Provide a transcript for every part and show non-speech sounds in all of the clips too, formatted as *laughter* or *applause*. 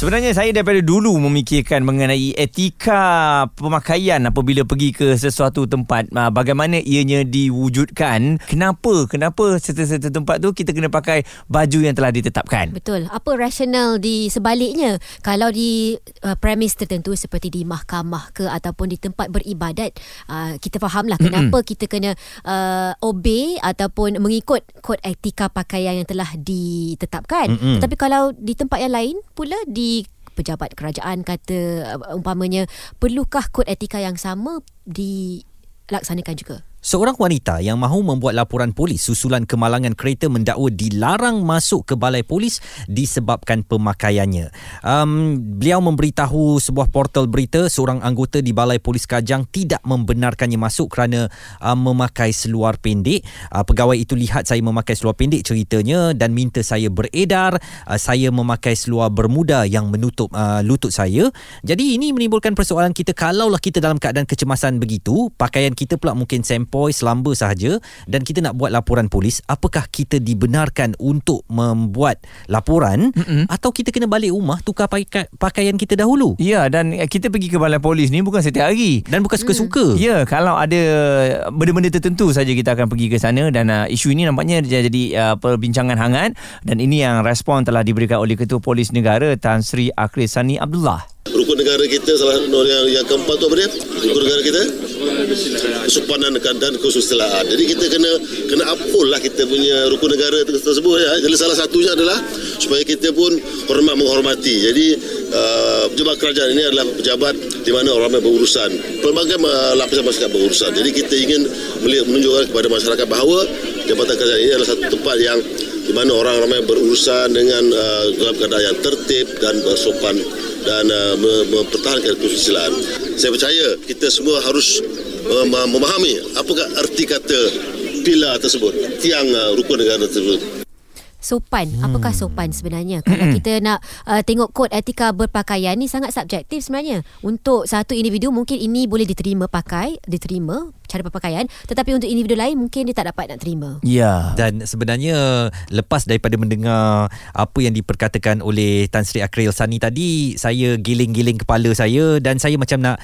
Sebenarnya saya daripada dulu memikirkan mengenai etika pemakaian apabila pergi ke sesuatu tempat ah, bagaimana ianya diwujudkan kenapa kenapa serta-serta tempat tu kita kena pakai baju yang telah ditetapkan Betul. Apa rasional di sebaliknya? Kalau di uh, premis tertentu seperti di mahkamah ke ataupun di tempat beribadat, uh, kita fahamlah kenapa kita kena uh, obey ataupun mengikut kod etika pakaian yang telah ditetapkan. Mm-mm. Tetapi kalau di tempat yang lain pula di pejabat kerajaan kata uh, umpamanya perlukah kod etika yang sama dilaksanakan juga? Seorang wanita yang mahu membuat laporan polis susulan kemalangan kereta mendakwa dilarang masuk ke balai polis disebabkan pemakaiannya. Um, beliau memberitahu sebuah portal berita seorang anggota di balai polis Kajang tidak membenarkannya masuk kerana uh, memakai seluar pendek. Uh, pegawai itu lihat saya memakai seluar pendek ceritanya dan minta saya beredar. Uh, saya memakai seluar bermuda yang menutup uh, lutut saya. Jadi ini menimbulkan persoalan kita kalaulah kita dalam keadaan kecemasan begitu, pakaian kita pula mungkin sempoi selamba sahaja dan kita nak buat laporan polis, apakah kita dibenarkan untuk membuat laporan Mm-mm. atau kita kena balik rumah tukar pakai, pakaian kita dahulu? Ya dan eh, kita pergi ke balai polis ni bukan setiap hari Dan bukan suka-suka. Ya, kalau ada benda-benda tertentu saja kita akan pergi ke sana dan uh, isu ini nampaknya jadi uh, perbincangan hangat dan ini yang respon telah diberikan oleh Ketua Polis Negara Tan Sri Akhil Sani Abdullah. Rukun negara kita salah yang, yang keempat tu apa dia? Rukun negara kita kesopanan dan kesusilaan. Jadi kita kena kena uphold lah kita punya rukun negara tersebut ya. Jadi salah satunya adalah supaya kita pun hormat menghormati. Jadi uh, pejabat kerajaan ini adalah pejabat di mana orang ramai berurusan. Pelbagai uh, lapisan masyarakat berurusan. Jadi kita ingin melihat menunjukkan kepada masyarakat bahawa jabatan kerajaan ini adalah satu tempat yang di mana orang ramai berurusan dengan uh, dalam keadaan yang tertib dan bersopan dan uh, mempertahankan kesusilaan. Saya percaya kita semua harus uh, memahami apakah arti kata pilar tersebut, tiang uh, rukun negara tersebut. sopan hmm. apakah sopan sebenarnya kalau kita nak uh, tengok kod etika berpakaian ni sangat subjektif sebenarnya untuk satu individu mungkin ini boleh diterima pakai diterima cara berpakaian tetapi untuk individu lain mungkin dia tak dapat nak terima Ya. Dan sebenarnya lepas daripada mendengar apa yang diperkatakan oleh Tan Sri Akril Sani tadi, saya giling-giling kepala saya dan saya macam nak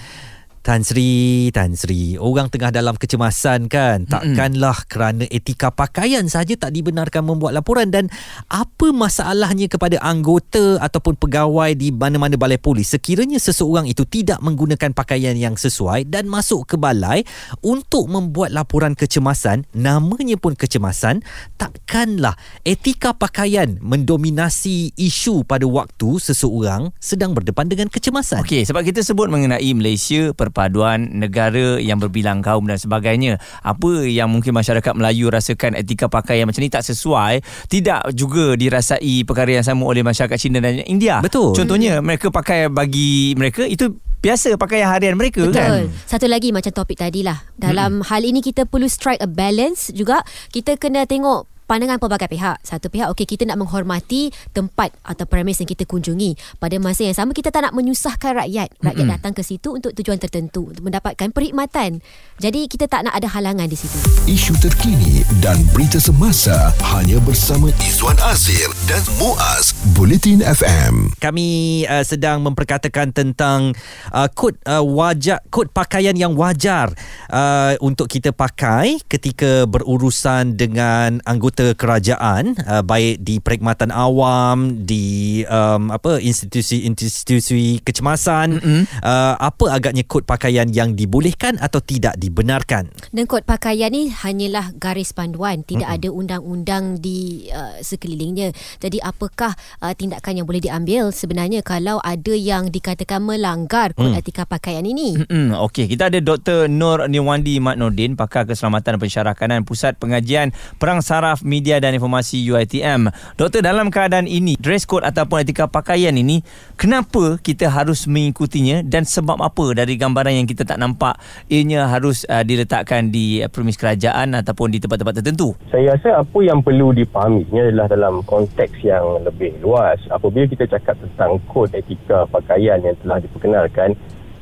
Tan Sri, Tan Sri, orang tengah dalam kecemasan kan. Takkanlah kerana etika pakaian saja tak dibenarkan membuat laporan dan apa masalahnya kepada anggota ataupun pegawai di mana-mana balai polis sekiranya seseorang itu tidak menggunakan pakaian yang sesuai dan masuk ke balai untuk membuat laporan kecemasan, namanya pun kecemasan, takkanlah etika pakaian mendominasi isu pada waktu seseorang sedang berdepan dengan kecemasan. Okey, sebab kita sebut mengenai Malaysia perpaduan negara yang berbilang kaum dan sebagainya. Apa yang mungkin masyarakat Melayu rasakan etika pakaian macam ni tak sesuai, tidak juga dirasai perkara yang sama oleh masyarakat Cina dan India. Betul. Contohnya mereka pakai bagi mereka itu biasa pakaian harian mereka Betul. kan. Satu lagi macam topik tadi lah. Dalam hmm. hal ini kita perlu strike a balance juga. Kita kena tengok pandangan pelbagai pihak. Satu pihak, okey kita nak menghormati tempat atau premis yang kita kunjungi. Pada masa yang sama, kita tak nak menyusahkan rakyat. Rakyat Mm-mm. datang ke situ untuk tujuan tertentu. Untuk mendapatkan perkhidmatan. Jadi kita tak nak ada halangan di situ. Isu terkini dan berita semasa hanya bersama Izwan Azir dan Muaz Bulletin FM. kami uh, sedang memperkatakan tentang uh, kod uh, wajar kod pakaian yang wajar uh, untuk kita pakai ketika berurusan dengan anggota kerajaan uh, baik di perkhidmatan awam di um, apa institusi-institusi kecemasan mm-hmm. uh, apa agaknya kod pakaian yang dibolehkan atau tidak dibenarkan Dan kod pakaian ni hanyalah garis panduan. Tidak mm-hmm. ada undang-undang di uh, sekelilingnya. Jadi apakah uh, tindakan yang boleh diambil sebenarnya kalau ada yang dikatakan melanggar kod Hmm. etika pakaian ini? Hmm, okey, kita ada Dr. Nur Niwandi Mat Nordin, pakar keselamatan dan pensyarakanan Pusat Pengajian Perang Saraf Media dan Informasi UiTM. Doktor, dalam keadaan ini, dress code ataupun etika pakaian ini, kenapa kita harus mengikutinya dan sebab apa dari gambaran yang kita tak nampak ianya harus uh, diletakkan di uh, premis kerajaan ataupun di tempat-tempat tertentu? Saya rasa apa yang perlu dipahami ini adalah dalam konteks yang lebih luas. Apabila kita cakap tentang kod etika pakaian yang telah diperkenalkan,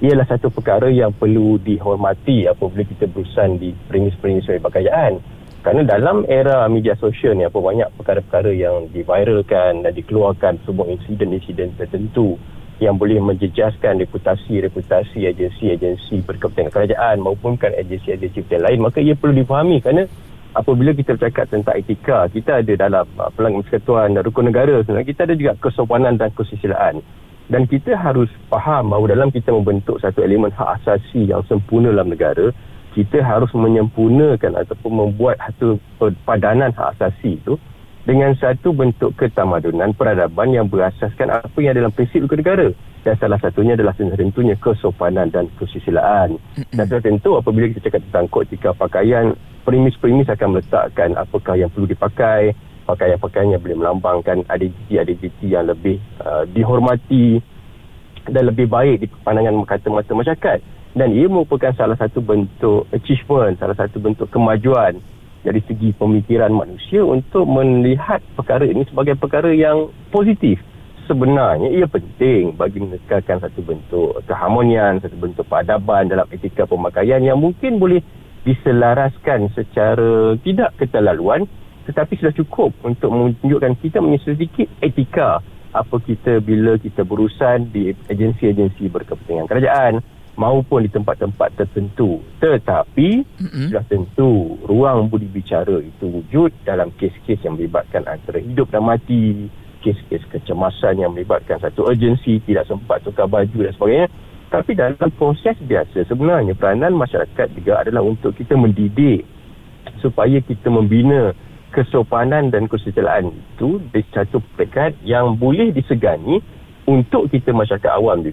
ialah satu perkara yang perlu dihormati apabila kita berurusan di premis-premis pakaian. Kerana dalam era media sosial ni apa banyak perkara-perkara yang diviralkan dan dikeluarkan sebuah insiden-insiden tertentu yang boleh menjejaskan reputasi-reputasi agensi-agensi berkepentingan kerajaan maupun kan agensi-agensi lain maka ia perlu difahami. Kerana apabila kita bercakap tentang etika kita ada dalam uh, pelanggan persekutuan dan rukun negara sebenarnya kita ada juga kesopanan dan kesusilaan dan kita harus faham bahawa dalam kita membentuk satu elemen hak asasi yang sempurna dalam negara kita harus menyempurnakan ataupun membuat satu padanan hak asasi itu dengan satu bentuk ketamadunan peradaban yang berasaskan apa yang dalam prinsip hukum negara. Dan salah satunya adalah tentunya kesopanan dan kesusilaan. Dan tentu apabila kita cakap tentang kod etika pakaian premis-premis akan meletakkan apakah yang perlu dipakai pakaian-pakaian yang boleh melambangkan identiti-identiti yang lebih uh, dihormati dan lebih baik di pandangan mata-mata masyarakat dan ia merupakan salah satu bentuk achievement, salah satu bentuk kemajuan dari segi pemikiran manusia untuk melihat perkara ini sebagai perkara yang positif. Sebenarnya ia penting bagi menekankan satu bentuk keharmonian, satu bentuk peradaban dalam etika pemakaian yang mungkin boleh diselaraskan secara tidak keterlaluan tetapi sudah cukup untuk menunjukkan kita punya sedikit etika apa kita bila kita berurusan di agensi-agensi berkepentingan kerajaan maupun di tempat-tempat tertentu tetapi mm-hmm. sudah tentu ruang budi bicara itu wujud dalam kes-kes yang melibatkan antara hidup dan mati kes-kes kecemasan yang melibatkan satu agensi tidak sempat tukar baju dan sebagainya tapi dalam proses biasa sebenarnya peranan masyarakat juga adalah untuk kita mendidik supaya kita membina kesopanan dan kesusilaan itu di satu peringkat yang boleh disegani untuk kita masyarakat awam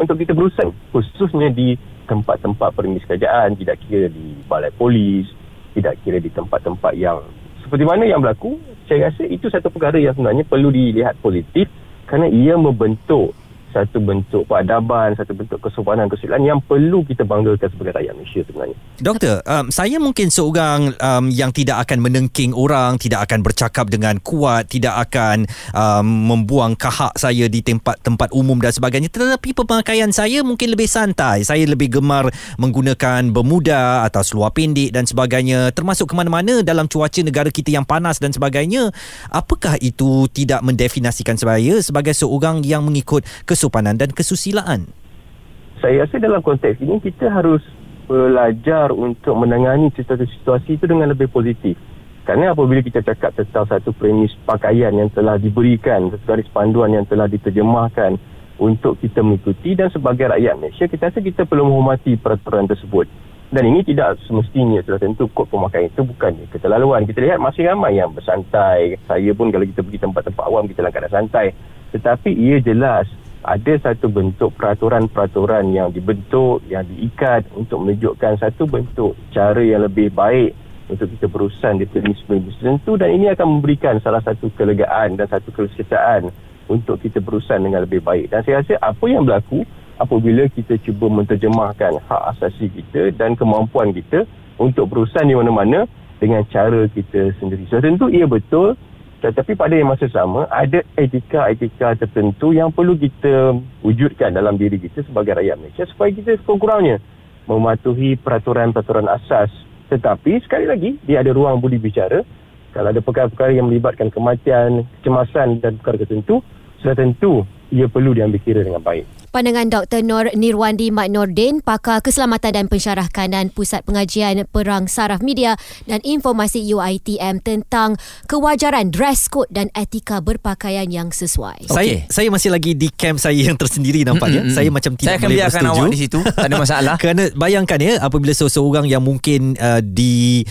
untuk kita berusaha khususnya di tempat-tempat permis kerajaan tidak kira di balai polis tidak kira di tempat-tempat yang seperti mana yang berlaku saya rasa itu satu perkara yang sebenarnya perlu dilihat positif kerana ia membentuk satu bentuk peradaban, satu bentuk kesopanan kesulitan yang perlu kita banggakan sebagai rakyat Malaysia sebenarnya. Doktor, um, saya mungkin seorang um, yang tidak akan menengking orang, tidak akan bercakap dengan kuat, tidak akan um, membuang kahak saya di tempat-tempat umum dan sebagainya. Tetapi pemakaian saya mungkin lebih santai. Saya lebih gemar menggunakan bermuda atau seluar pendek dan sebagainya. Termasuk ke mana-mana dalam cuaca negara kita yang panas dan sebagainya. Apakah itu tidak mendefinisikan saya sebagai seorang yang mengikut kes kesopanan dan kesusilaan? Saya rasa dalam konteks ini kita harus belajar untuk menangani situasi-situasi itu dengan lebih positif. Kerana apabila kita cakap tentang satu premis pakaian yang telah diberikan, satu garis panduan yang telah diterjemahkan untuk kita mengikuti dan sebagai rakyat Malaysia, kita rasa kita perlu menghormati peraturan tersebut. Dan ini tidak semestinya sudah tentu kod pemakaian itu bukan keterlaluan. Kita lihat masih ramai yang bersantai. Saya pun kalau kita pergi tempat-tempat awam kita dalam keadaan santai. Tetapi ia jelas ada satu bentuk peraturan-peraturan yang dibentuk, yang diikat untuk menunjukkan satu bentuk cara yang lebih baik untuk kita berurusan di premis-premis tertentu dan ini akan memberikan salah satu kelegaan dan satu kesejahteraan untuk kita berurusan dengan lebih baik. Dan saya rasa apa yang berlaku apabila kita cuba menterjemahkan hak asasi kita dan kemampuan kita untuk berurusan di mana-mana dengan cara kita sendiri. So tentu ia betul tetapi pada masa sama ada etika-etika tertentu yang perlu kita wujudkan dalam diri kita sebagai rakyat Malaysia supaya kita sekurang-kurangnya mematuhi peraturan-peraturan asas. Tetapi sekali lagi dia ada ruang budi bicara. Kalau ada perkara-perkara yang melibatkan kematian, kecemasan dan perkara tertentu, sudah tentu ia perlu diambil kira dengan baik. Pandangan Dr. Nur Nirwandi Mat Nordin, pakar keselamatan dan pensyarah kanan Pusat Pengajian Perang Saraf Media dan Informasi UITM tentang kewajaran dress code dan etika berpakaian yang sesuai. Okay. Saya saya masih lagi di camp saya yang tersendiri nampaknya. Mm-hmm. Saya macam tidak saya akan boleh biarkan awak di situ. Tak ada masalah. *laughs* Kerana bayangkan ya apabila seseorang yang mungkin uh, dilakukan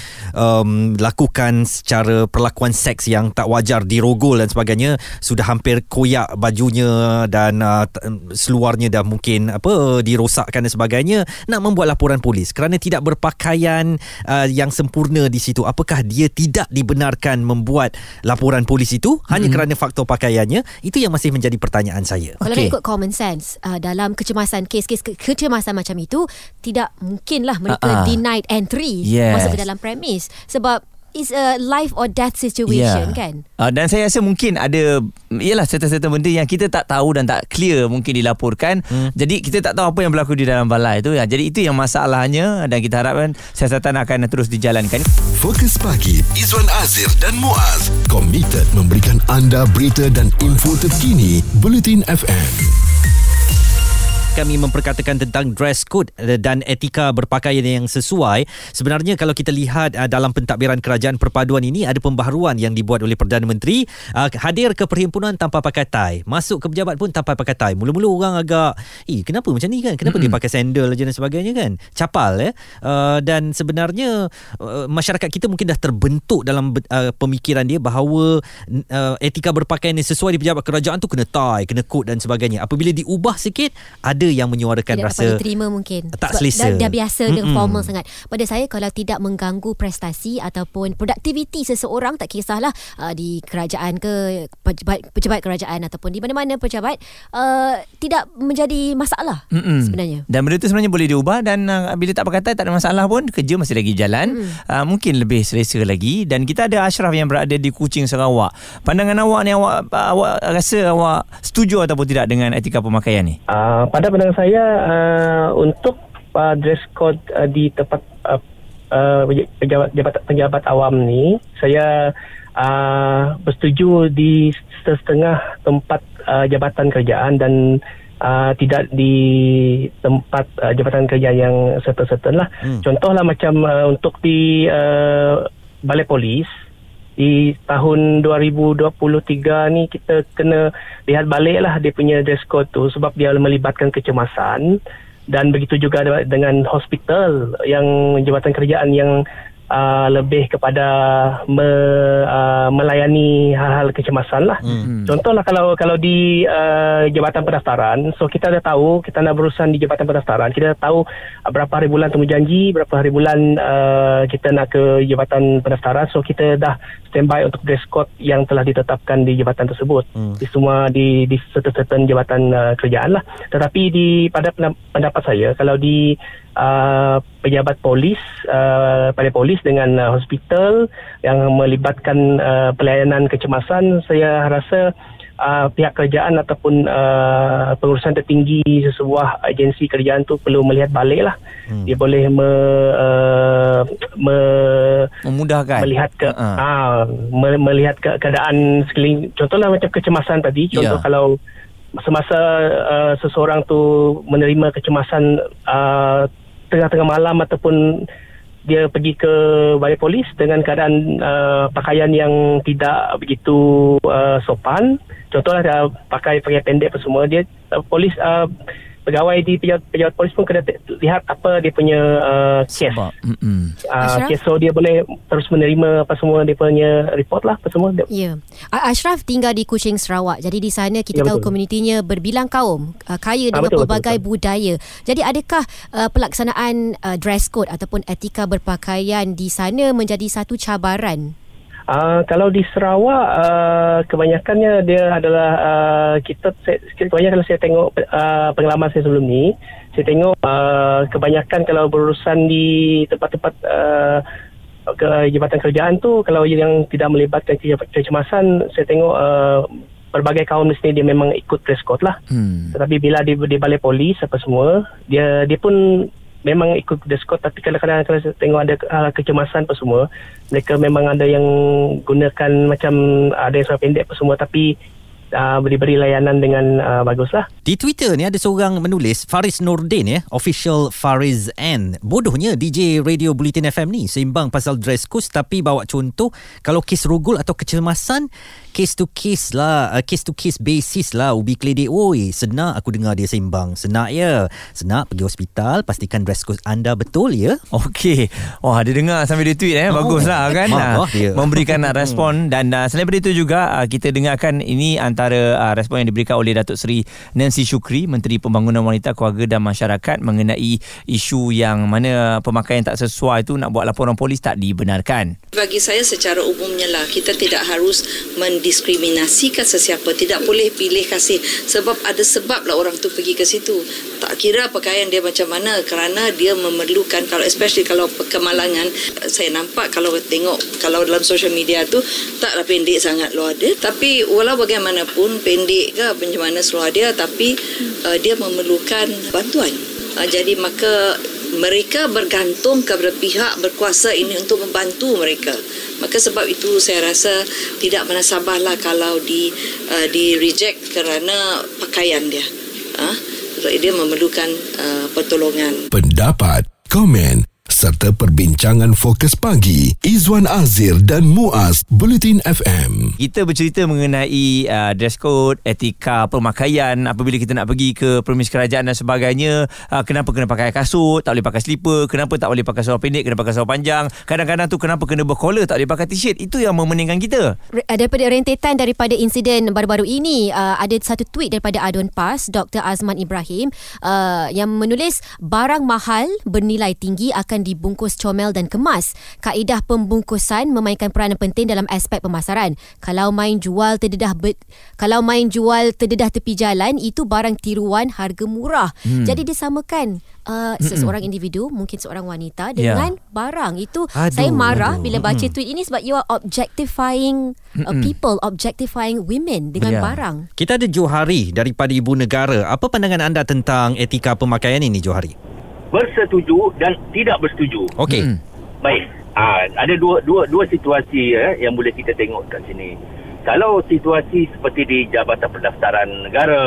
um, secara perlakuan seks yang tak wajar dirogol dan sebagainya sudah hampir koyak bajunya dan uh, seluar luarnya dah mungkin apa dirosakkan dan sebagainya nak membuat laporan polis kerana tidak berpakaian uh, yang sempurna di situ apakah dia tidak dibenarkan membuat laporan polis itu hanya mm-hmm. kerana faktor pakaiannya itu yang masih menjadi pertanyaan saya kalau okay. ikut common sense uh, dalam kecemasan kes-kes ke- kecemasan macam itu tidak mungkinlah mereka uh-uh. denied entry yes. masuk ke dalam premis sebab is a life or death situation Ya. kan. Uh, dan saya rasa mungkin ada Yalah serta-serta benda yang kita tak tahu Dan tak clear mungkin dilaporkan hmm. Jadi kita tak tahu apa yang berlaku di dalam balai tu ya. Jadi itu yang masalahnya Dan kita harapkan siasatan akan terus dijalankan Fokus pagi Izwan Azir dan Muaz komited memberikan anda berita dan info terkini Bulletin FM. Kami memperkatakan tentang dress code eh, dan etika berpakaian yang sesuai. Sebenarnya kalau kita lihat uh, dalam pentadbiran kerajaan perpaduan ini ada pembaharuan yang dibuat oleh Perdana Menteri uh, hadir ke perhimpunan tanpa pakai tie, masuk ke pejabat pun tanpa pakai tie. Mula-mula orang agak, "Eh, kenapa macam ni kan? Kenapa mm-hmm. dia pakai sandal dan sebagainya kan?" Capal ya. Uh, dan sebenarnya uh, masyarakat kita mungkin dah terbentuk dalam uh, pemikiran dia bahawa uh, etika berpakaian yang sesuai di pejabat kerajaan tu kena tie, kena coat dan sebagainya. Apabila diubah sikit, ada yang menyuarakan tidak rasa dapat diterima mungkin tak Sebab selesa. dah, dah biasa dengan Mm-mm. formal sangat pada saya kalau tidak mengganggu prestasi ataupun produktiviti seseorang tak kisahlah uh, di kerajaan ke pejabat, pejabat kerajaan ataupun di mana-mana pejabat uh, tidak menjadi masalah Mm-mm. sebenarnya Dan benda tu sebenarnya boleh diubah Dan uh, bila tak pakai tie Tak ada masalah pun Kerja masih lagi jalan mm. uh, Mungkin lebih selesa lagi Dan kita ada Ashraf yang berada di Kuching Sarawak Pandangan awak ni Awak uh, awak rasa awak Setuju ataupun tidak Dengan etika pemakaian ni Uh, pada pandangan saya uh, untuk uh, dress code uh, di tempat uh, uh, pejabat, pejabat pejabat awam ni saya uh, bersetuju di setengah tempat uh, jabatan kerajaan dan uh, tidak di tempat uh, jabatan kerja yang certain-certain lah. Hmm. Contohlah macam uh, untuk di uh, balai polis di tahun 2023 ni kita kena lihat balik lah dia punya dress code tu sebab dia melibatkan kecemasan. Dan begitu juga dengan hospital yang jabatan kerajaan yang uh, lebih kepada me, uh, melayani hal-hal kecemasan lah. Hmm. Contohlah kalau kalau di uh, jabatan pendaftaran, so kita dah tahu kita nak berurusan di jabatan pendaftaran, kita dah tahu uh, berapa hari bulan temu janji, berapa hari bulan uh, kita nak ke jabatan pendaftaran, so kita dah standby untuk dress code yang telah ditetapkan di jabatan tersebut. Hmm. Di semua di di certain jabatan uh, kerajaan lah. Tetapi di pada pendap- pendapat saya kalau di uh, pejabat polis uh, pada polis dengan uh, hospital yang melibatkan uh, pelayanan kecemasan saya rasa uh, pihak kerajaan ataupun uh, pengurusan tertinggi sesebuah agensi kerajaan tu perlu melihat balik lah hmm. dia boleh me, uh, me, Memudahkan melihat ke Ha. ah me, melihat ke, keadaan sekeliling contohlah macam kecemasan tadi contoh Ya. kalau semasa uh, seseorang tu menerima kecemasan uh, tengah-tengah malam ataupun dia pergi ke balai polis dengan keadaan uh, pakaian yang tidak begitu uh, sopan. Contohlah dia pakai pakai pendek apa semua dia uh, polis uh, pegawai di pejabat, pejabat polis pun kena te- lihat apa dia punya uh, case Sebab mm-mm. uh, Ashraf? case so dia boleh terus menerima apa semua dia punya report lah apa semua Ya. A- Ashraf tinggal di Kuching Sarawak. Jadi di sana kita Ya, tahu betul. komunitinya berbilang kaum, uh, kaya Ah, dengan betul, betul, pelbagai betul. budaya. Jadi adakah uh, pelaksanaan uh, dress code ataupun etika berpakaian di sana menjadi satu cabaran? Uh, kalau di Sarawak uh, kebanyakannya dia adalah uh, kita kebanyakan kalau saya tengok uh, pengalaman saya sebelum ni saya tengok uh, kebanyakan kalau berurusan di tempat-tempat uh, ke jabatan kerajaan tu kalau yang tidak melibatkan ke- kecemasan saya tengok uh, berbagai kaum di sini dia memang ikut dress code lah Hmm. tetapi bila di, di balai polis apa semua dia dia pun memang ikut dress code tapi kadang-kadang kalau saya tengok ada uh, kecemasan apa semua mereka memang ada yang gunakan macam ada yang seluar pendek apa semua tapi uh, beri-beri layanan dengan uh, bagus lah Di Twitter ni ada seorang menulis Faris Nordin ya, official Faris N. Bodohnya DJ Radio Bulletin FM ni seimbang pasal dress code tapi bawa contoh kalau kes rogol atau kecemasan case to case lah, uh, case to case basis lah ubi keledek. Oi, senak aku dengar dia seimbang. Senak ya. Senak pergi hospital, pastikan dress code anda betul ya. *laughs* Okey. Wah, dia dengar sambil dia tweet eh. Oh, Baguslah kan. marah Ah, dia. Memberikan *laughs* respon dan uh, selain daripada itu juga uh, kita dengarkan ini antara antara uh, respon yang diberikan oleh Datuk Seri Nancy Shukri Menteri Pembangunan Wanita Keluarga dan Masyarakat mengenai isu yang mana pemakaian tak sesuai itu nak buat laporan polis tak dibenarkan. Bagi saya secara umumnya lah kita tidak harus mendiskriminasikan sesiapa. Tidak boleh pilih kasih. Sebab ada sebab lah orang tu pergi ke situ. Tak kira pakaian dia macam mana kerana dia memerlukan kalau especially kalau kemalangan saya nampak kalau tengok kalau dalam social media tu taklah pendek sangat luar dia. Tapi walau bagaimanapun pendek ke macam mana seluar dia tapi uh, dia memerlukan bantuan uh, jadi maka mereka bergantung kepada pihak berkuasa ini untuk membantu mereka. Maka sebab itu saya rasa tidak menasabahlah kalau di uh, di reject kerana pakaian dia. Uh, dia memerlukan uh, pertolongan. Pendapat, komen serta perbincangan fokus pagi Izwan Azir dan Muaz Bulletin FM. Kita bercerita mengenai uh, dress code, etika pemakaian apabila kita nak pergi ke premis kerajaan dan sebagainya. Uh, kenapa kena pakai kasut, tak boleh pakai slipper, kenapa tak boleh pakai seluar pendek, kena pakai seluar panjang. Kadang-kadang tu kenapa kena bercollar, tak boleh pakai t-shirt. Itu yang memeningkan kita. Daripada rentetan daripada insiden baru-baru ini, uh, ada satu tweet daripada Adon Pas, Dr. Azman Ibrahim uh, yang menulis barang mahal bernilai tinggi akan dibungkus comel dan kemas. Kaedah pembungkusan memainkan peranan penting dalam aspek pemasaran. Kalau main jual terdedah be- kalau main jual terdedah tepi jalan itu barang tiruan harga murah. Hmm. Jadi disamakan uh, seseorang individu mungkin seorang wanita Ya. dengan barang. Itu Aduh, saya marah aduh. bila baca tweet ini sebab you are objectifying uh, people, objectifying women dengan Ya. barang. Kita ada Johari daripada Ibu Negara. Apa pandangan anda tentang etika pemakaian ini Johari? Bersetuju dan tidak bersetuju. Okey. Mm. Baik. Ah, ada dua dua dua situasi eh, yang boleh kita tengok kat sini. Kalau situasi seperti di Jabatan Pendaftaran Negara,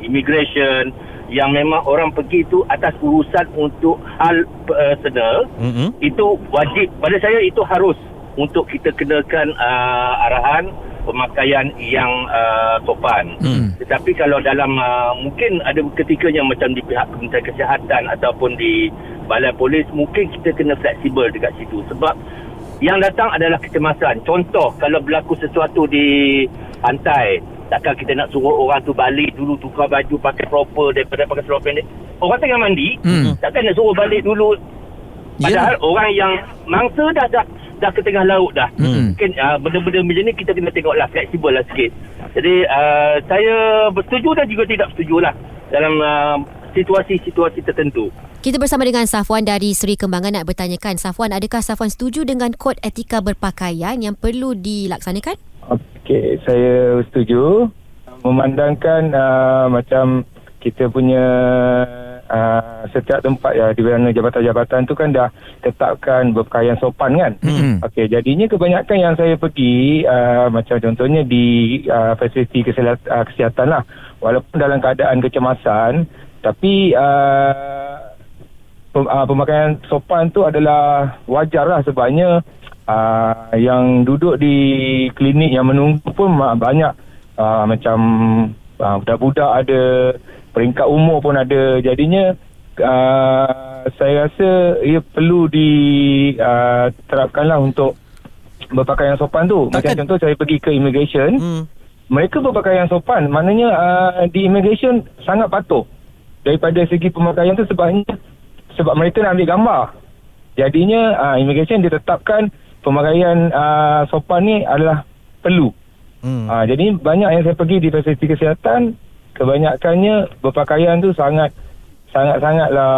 immigration yang memang orang pergi itu atas urusan untuk hal personal, Mm-mm. itu wajib pada saya itu harus untuk kita kenakan uh, arahan pemakaian yang uh, sopan. Hmm. Tetapi kalau dalam uh, mungkin ada ketikanya macam di pihak Kementerian Kesihatan ataupun di Balai Polis mungkin kita kena fleksibel dekat situ sebab yang datang adalah kecemasan. Contoh kalau berlaku sesuatu di pantai takkan kita nak suruh orang tu balik dulu tukar baju pakai proper daripada pakai seluar pendek. Orang tengah mandi, Hmm. takkan nak suruh balik dulu Padahal orang yang mangsa dah dah dah ke tengah laut dah. Hmm. Mungkin uh, benda-benda macam ni kita kena tengoklah fleksibel lah sikit. Jadi uh, saya bersetuju dan juga tidak bersetuju lah dalam uh, situasi-situasi tertentu. Kita bersama dengan Safwan dari Seri Kembangan nak bertanyakan Safwan adakah Safwan setuju dengan kod etika berpakaian yang perlu dilaksanakan? Okey, saya setuju. Memandangkan uh, macam kita punya uh, setiap tempat ya di mana jabatan-jabatan tu kan dah tetapkan berpakaian sopan kan. Hmm. Okey, jadinya kebanyakan yang saya pergi uh, macam contohnya di uh, fasiliti kesihatan, uh, kesihatan lah. Walaupun dalam keadaan kecemasan tapi uh, pem, uh, pemakaian sopan tu adalah wajar lah sebabnya uh, yang duduk di klinik yang menunggu pun banyak uh, macam uh, budak-budak ada peringkat umur pun ada. Jadinya uh, saya rasa ia perlu diterapkanlah untuk berpakaian sopan tu. Macam contoh saya pergi ke immigration Hmm. mereka berpakaian sopan. Maknanya uh, di immigration sangat patuh. Daripada segi pemakaian tu sebabnya sebab mereka nak ambil gambar. Jadinya uh, immigration ditetapkan pemakaian uh, sopan ni adalah perlu. Hmm. uh, jadi banyak yang saya pergi di fasiliti kesihatan kebanyakannya berpakaian tu sangat sangat-sangatlah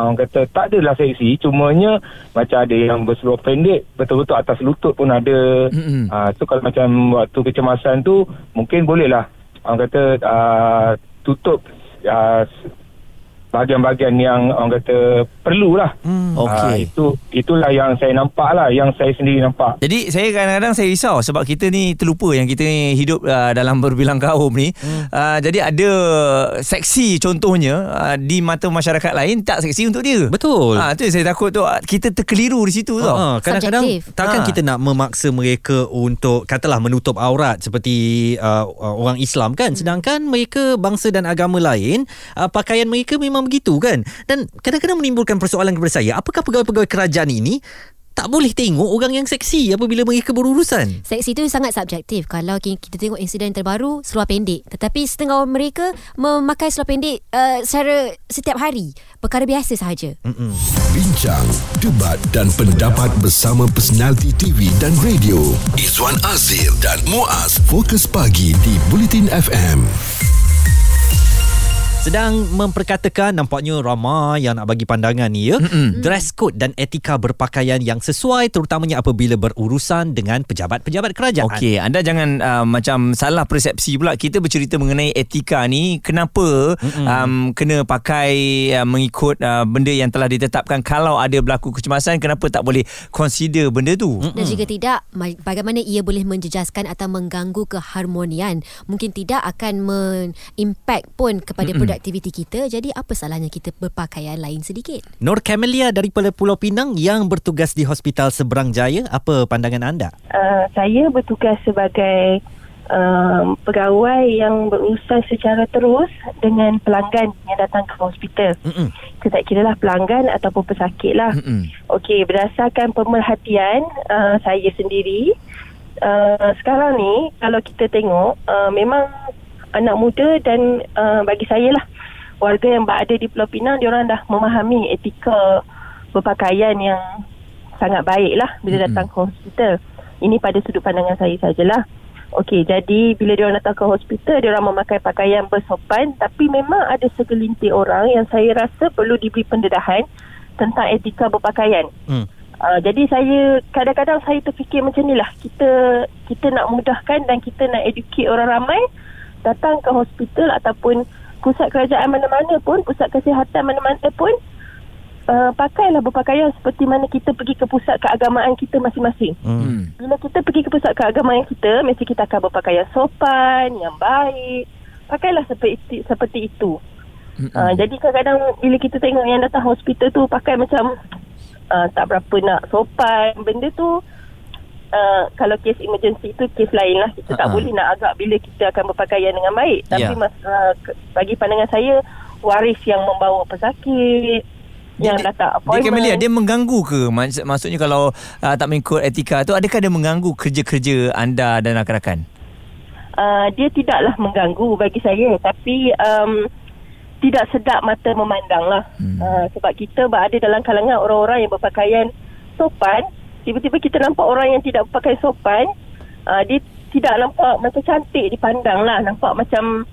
orang kata tak adalah seksi cumanya macam ada yang berseluar pendek betul-betul atas lutut pun ada Mm-mm. Ah, so kalau macam waktu kecemasan tu mungkin bolehlah orang kata uh, tutup uh, bahagian-bahagian yang orang kata perlulah. Hmm. Ah, Okey. itu itulah yang saya nampak lah, yang saya sendiri nampak. Jadi saya kadang-kadang saya risau sebab kita ni terlupa yang kita ni hidup uh, dalam berbilang kaum ni. Hmm. Uh, jadi ada seksi contohnya uh, di mata masyarakat lain tak seksi untuk dia. Betul. Ah tu yang saya takut tu kita terkeliru di situ tau. Ha, kadang-kadang Subjektif. takkan Ha. kita nak memaksa mereka untuk katalah menutup aurat seperti uh, uh, orang Islam kan sedangkan mereka bangsa dan agama lain uh, pakaian mereka memang begitu kan dan kadang-kadang menimbulkan persoalan kepada saya apakah pegawai-pegawai kerajaan ini tak boleh tengok orang yang seksi apabila mereka berurusan. Seksi itu sangat subjektif. Kalau ki- kita tengok insiden terbaru seluar pendek, tetapi setengah orang mereka memakai seluar pendek uh, secara setiap hari, perkara biasa sahaja. Bincang, debat dan pendapat bersama personaliti TV dan radio. Izwan Azir dan Muaz Fokus Pagi di Bulletin FM. Sedang memperkatakan nampaknya ramai yang nak bagi pandangan ni ya. Mm-mm. Dress code dan etika berpakaian yang sesuai terutamanya apabila berurusan dengan pejabat-pejabat kerajaan. Okey, anda jangan uh, macam salah persepsi pula. Kita bercerita mengenai etika ni, kenapa um, kena pakai uh, mengikut uh, benda yang telah ditetapkan. Kalau ada berlaku kecemasan, kenapa tak boleh consider benda tu? Dan jika tidak, ma- bagaimana ia boleh menjejaskan atau mengganggu keharmonian? Mungkin tidak akan men-impact pun kepada produktiviti kita. Jadi apa salahnya kita berpakaian lain sedikit? Nur Camelia daripada Pulau Pinang yang bertugas di Hospital Seberang Jaya, apa pandangan anda? Uh, saya bertugas sebagai um, pegawai yang berurusan secara terus dengan pelanggan yang datang ke hospital. Mm-mm. Kita tak kira lah pelanggan ataupun pesakit lah. Okey, berdasarkan pemerhatian uh, saya sendiri, uh, sekarang ni kalau kita tengok, uh, memang anak muda dan uh, bagi saya lah, warga yang berada di Pulau Pinang, diorang dah memahami etika berpakaian yang sangat baik lah bila datang ke hospital. Ini pada sudut pandangan saya sajalah. Okey, jadi bila diorang datang ke hospital, diorang memakai pakaian bersopan tapi memang ada segelintir orang yang saya rasa perlu diberi pendedahan tentang etika berpakaian. Hmm. Uh, jadi saya kadang-kadang saya terfikir macam ni lah. Kita kita nak mudahkan dan kita nak educate orang ramai datang ke hospital ataupun pusat kerajaan mana-mana pun, pusat kesihatan mana-mana pun uh, pakailah berpakaian seperti mana kita pergi ke pusat keagamaan kita masing-masing. Hmm. Bila kita pergi ke pusat keagamaan kita, mesti kita akan berpakaian sopan, yang baik. Pakailah seperti seperti itu. Uh, jadi kadang-kadang bila kita tengok yang datang hospital tu pakai macam uh, tak berapa nak sopan, benda tu uh, kalau kes emergency tu kes lain lah. Kita tak Ha-ha. boleh nak agak bila kita akan berpakaian dengan baik. Tapi Ya. mas, uh, bagi pandangan saya, waris yang membawa pesakit, yang datang Dia appointment. Camelia, dia mengganggu ke? Maksud, maksudnya kalau uh, tak mengikut etika tu, adakah dia mengganggu kerja-kerja anda dan rakan-rakan? uh, dia tidaklah mengganggu bagi saya tapi um, tidak sedap mata memandang lah hmm. uh, sebab kita berada dalam kalangan orang-orang yang berpakaian sopan tiba-tiba kita nampak orang yang tidak berpakaian sopan uh, dia tidak nampak macam cantik dipandang lah nampak macam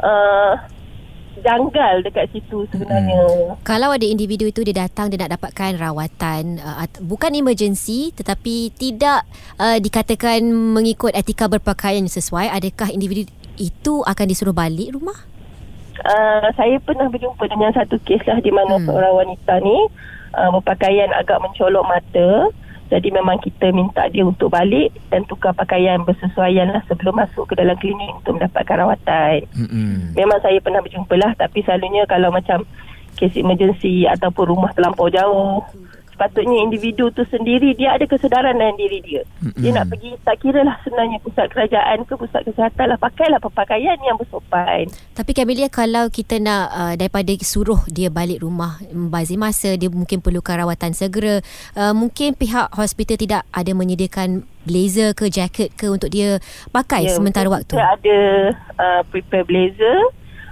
uh, janggal dekat situ sebenarnya hmm. Kalau ada individu itu dia datang dia nak dapatkan rawatan uh, bukan emergency tetapi tidak uh, dikatakan mengikut etika berpakaian yang sesuai adakah individu itu akan disuruh balik rumah? uh, saya pernah berjumpa dengan satu kes lah di mana hmm. seorang wanita ni uh, berpakaian agak mencolok mata. Jadi memang kita minta dia untuk balik dan tukar pakaian bersesuaian lah sebelum masuk ke dalam klinik untuk mendapatkan rawatan. Mm-mm. Memang saya pernah berjumpa lah tapi selalunya kalau macam kes emergency ataupun rumah terlampau jauh sepatutnya individu tu sendiri dia ada kesedaran dalam diri dia. Dia nak pergi tak kira lah sebenarnya pusat kerajaan ke pusat kesihatan lah pakailah pakaian yang bersopan. Tapi Camelia kalau kita nak uh, daripada suruh dia balik rumah membazir masa dia mungkin perlukan rawatan segera uh, mungkin pihak hospital tidak ada menyediakan blazer ke jaket ke untuk dia pakai sementara waktu. Kita ada uh, prepare blazer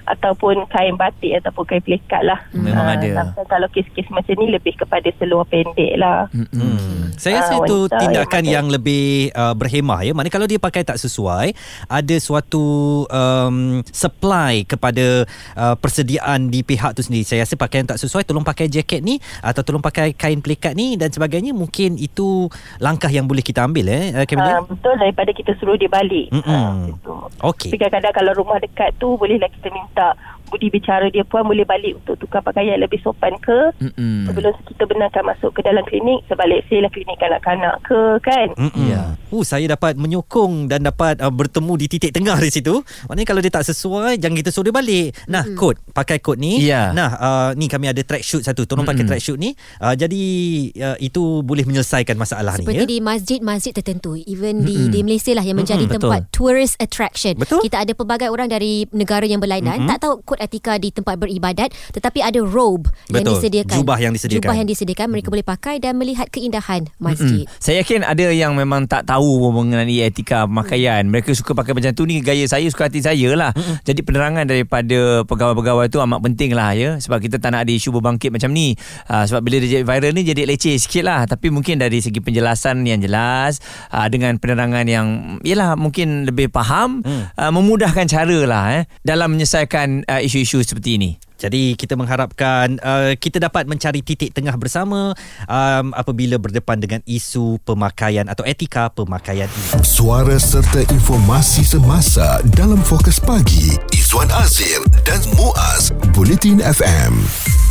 ataupun kain batik ataupun kain plekat lah. Memang Ah, ada. Kalau kes-kes macam ni lebih kepada seluar pendek lah. Hmm. Saya rasa Ah, itu tindakan yang yang lebih uh, berhemah ya. Mana kalau dia pakai tak sesuai, ada suatu um, supply kepada uh, persediaan di pihak tu sendiri. Saya rasa pakaian tak sesuai, tolong pakai jaket ni atau tolong pakai kain pelikat ni dan sebagainya. Mungkin itu langkah yang boleh kita ambil eh, uh, Ah, betul daripada kita suruh dia balik. Ah, betul. Okey. Tapi kadang-kadang kalau rumah dekat tu bolehlah kita minta The. Budi bicara dia puan boleh balik untuk tukar pakaian lebih sopan ke Mm-mm. sebelum kita benarkan masuk ke dalam klinik sebalik saya lah klinik kanak-kanak ke kan Mm-mm. Ya. Uh, saya dapat menyokong dan dapat uh, bertemu di titik tengah di situ. Maknanya kalau dia tak sesuai, jangan kita suruh dia balik. Nah, mm. kod pakai kod ni. Ya. Nah, uh, ni kami ada track shoot satu. Tolong pakai Mm-mm. track shoot ni. Uh, jadi uh, itu boleh menyelesaikan masalah Seperti ni ya. di masjid-masjid tertentu Even di, di Malaysia lah Yang menjadi Mm-mm, tempat betul. Tourist attraction Betul. Kita ada pelbagai orang Dari negara yang berlainan Tak tahu kod etika di tempat beribadat tetapi ada robe yang Betul. disediakan Jubah yang disediakan. jubah yang disediakan mereka boleh pakai dan melihat keindahan masjid Mm. Saya yakin ada yang memang tak tahu mengenai etika pemakaian. Mereka suka pakai macam tu ni gaya saya suka hati saya lah. Mm-mm. Jadi penerangan daripada pegawai-pegawai tu amat penting lah ya. Sebab kita tak nak ada isu berbangkit macam ni. Uh, sebab bila dia jadi viral ni jadi leceh sikit lah. Tapi mungkin dari segi penjelasan yang jelas uh, dengan penerangan yang yalah mungkin lebih faham mm. uh, memudahkan cara lah eh, dalam menyelesaikan uh, isu-isu seperti ini. Jadi kita mengharapkan uh, kita dapat mencari titik tengah bersama um, apabila berdepan dengan isu pemakaian atau etika pemakaian ini. Suara serta informasi semasa dalam Fokus Pagi Izwan Azir dan Muaz Bulletin FM.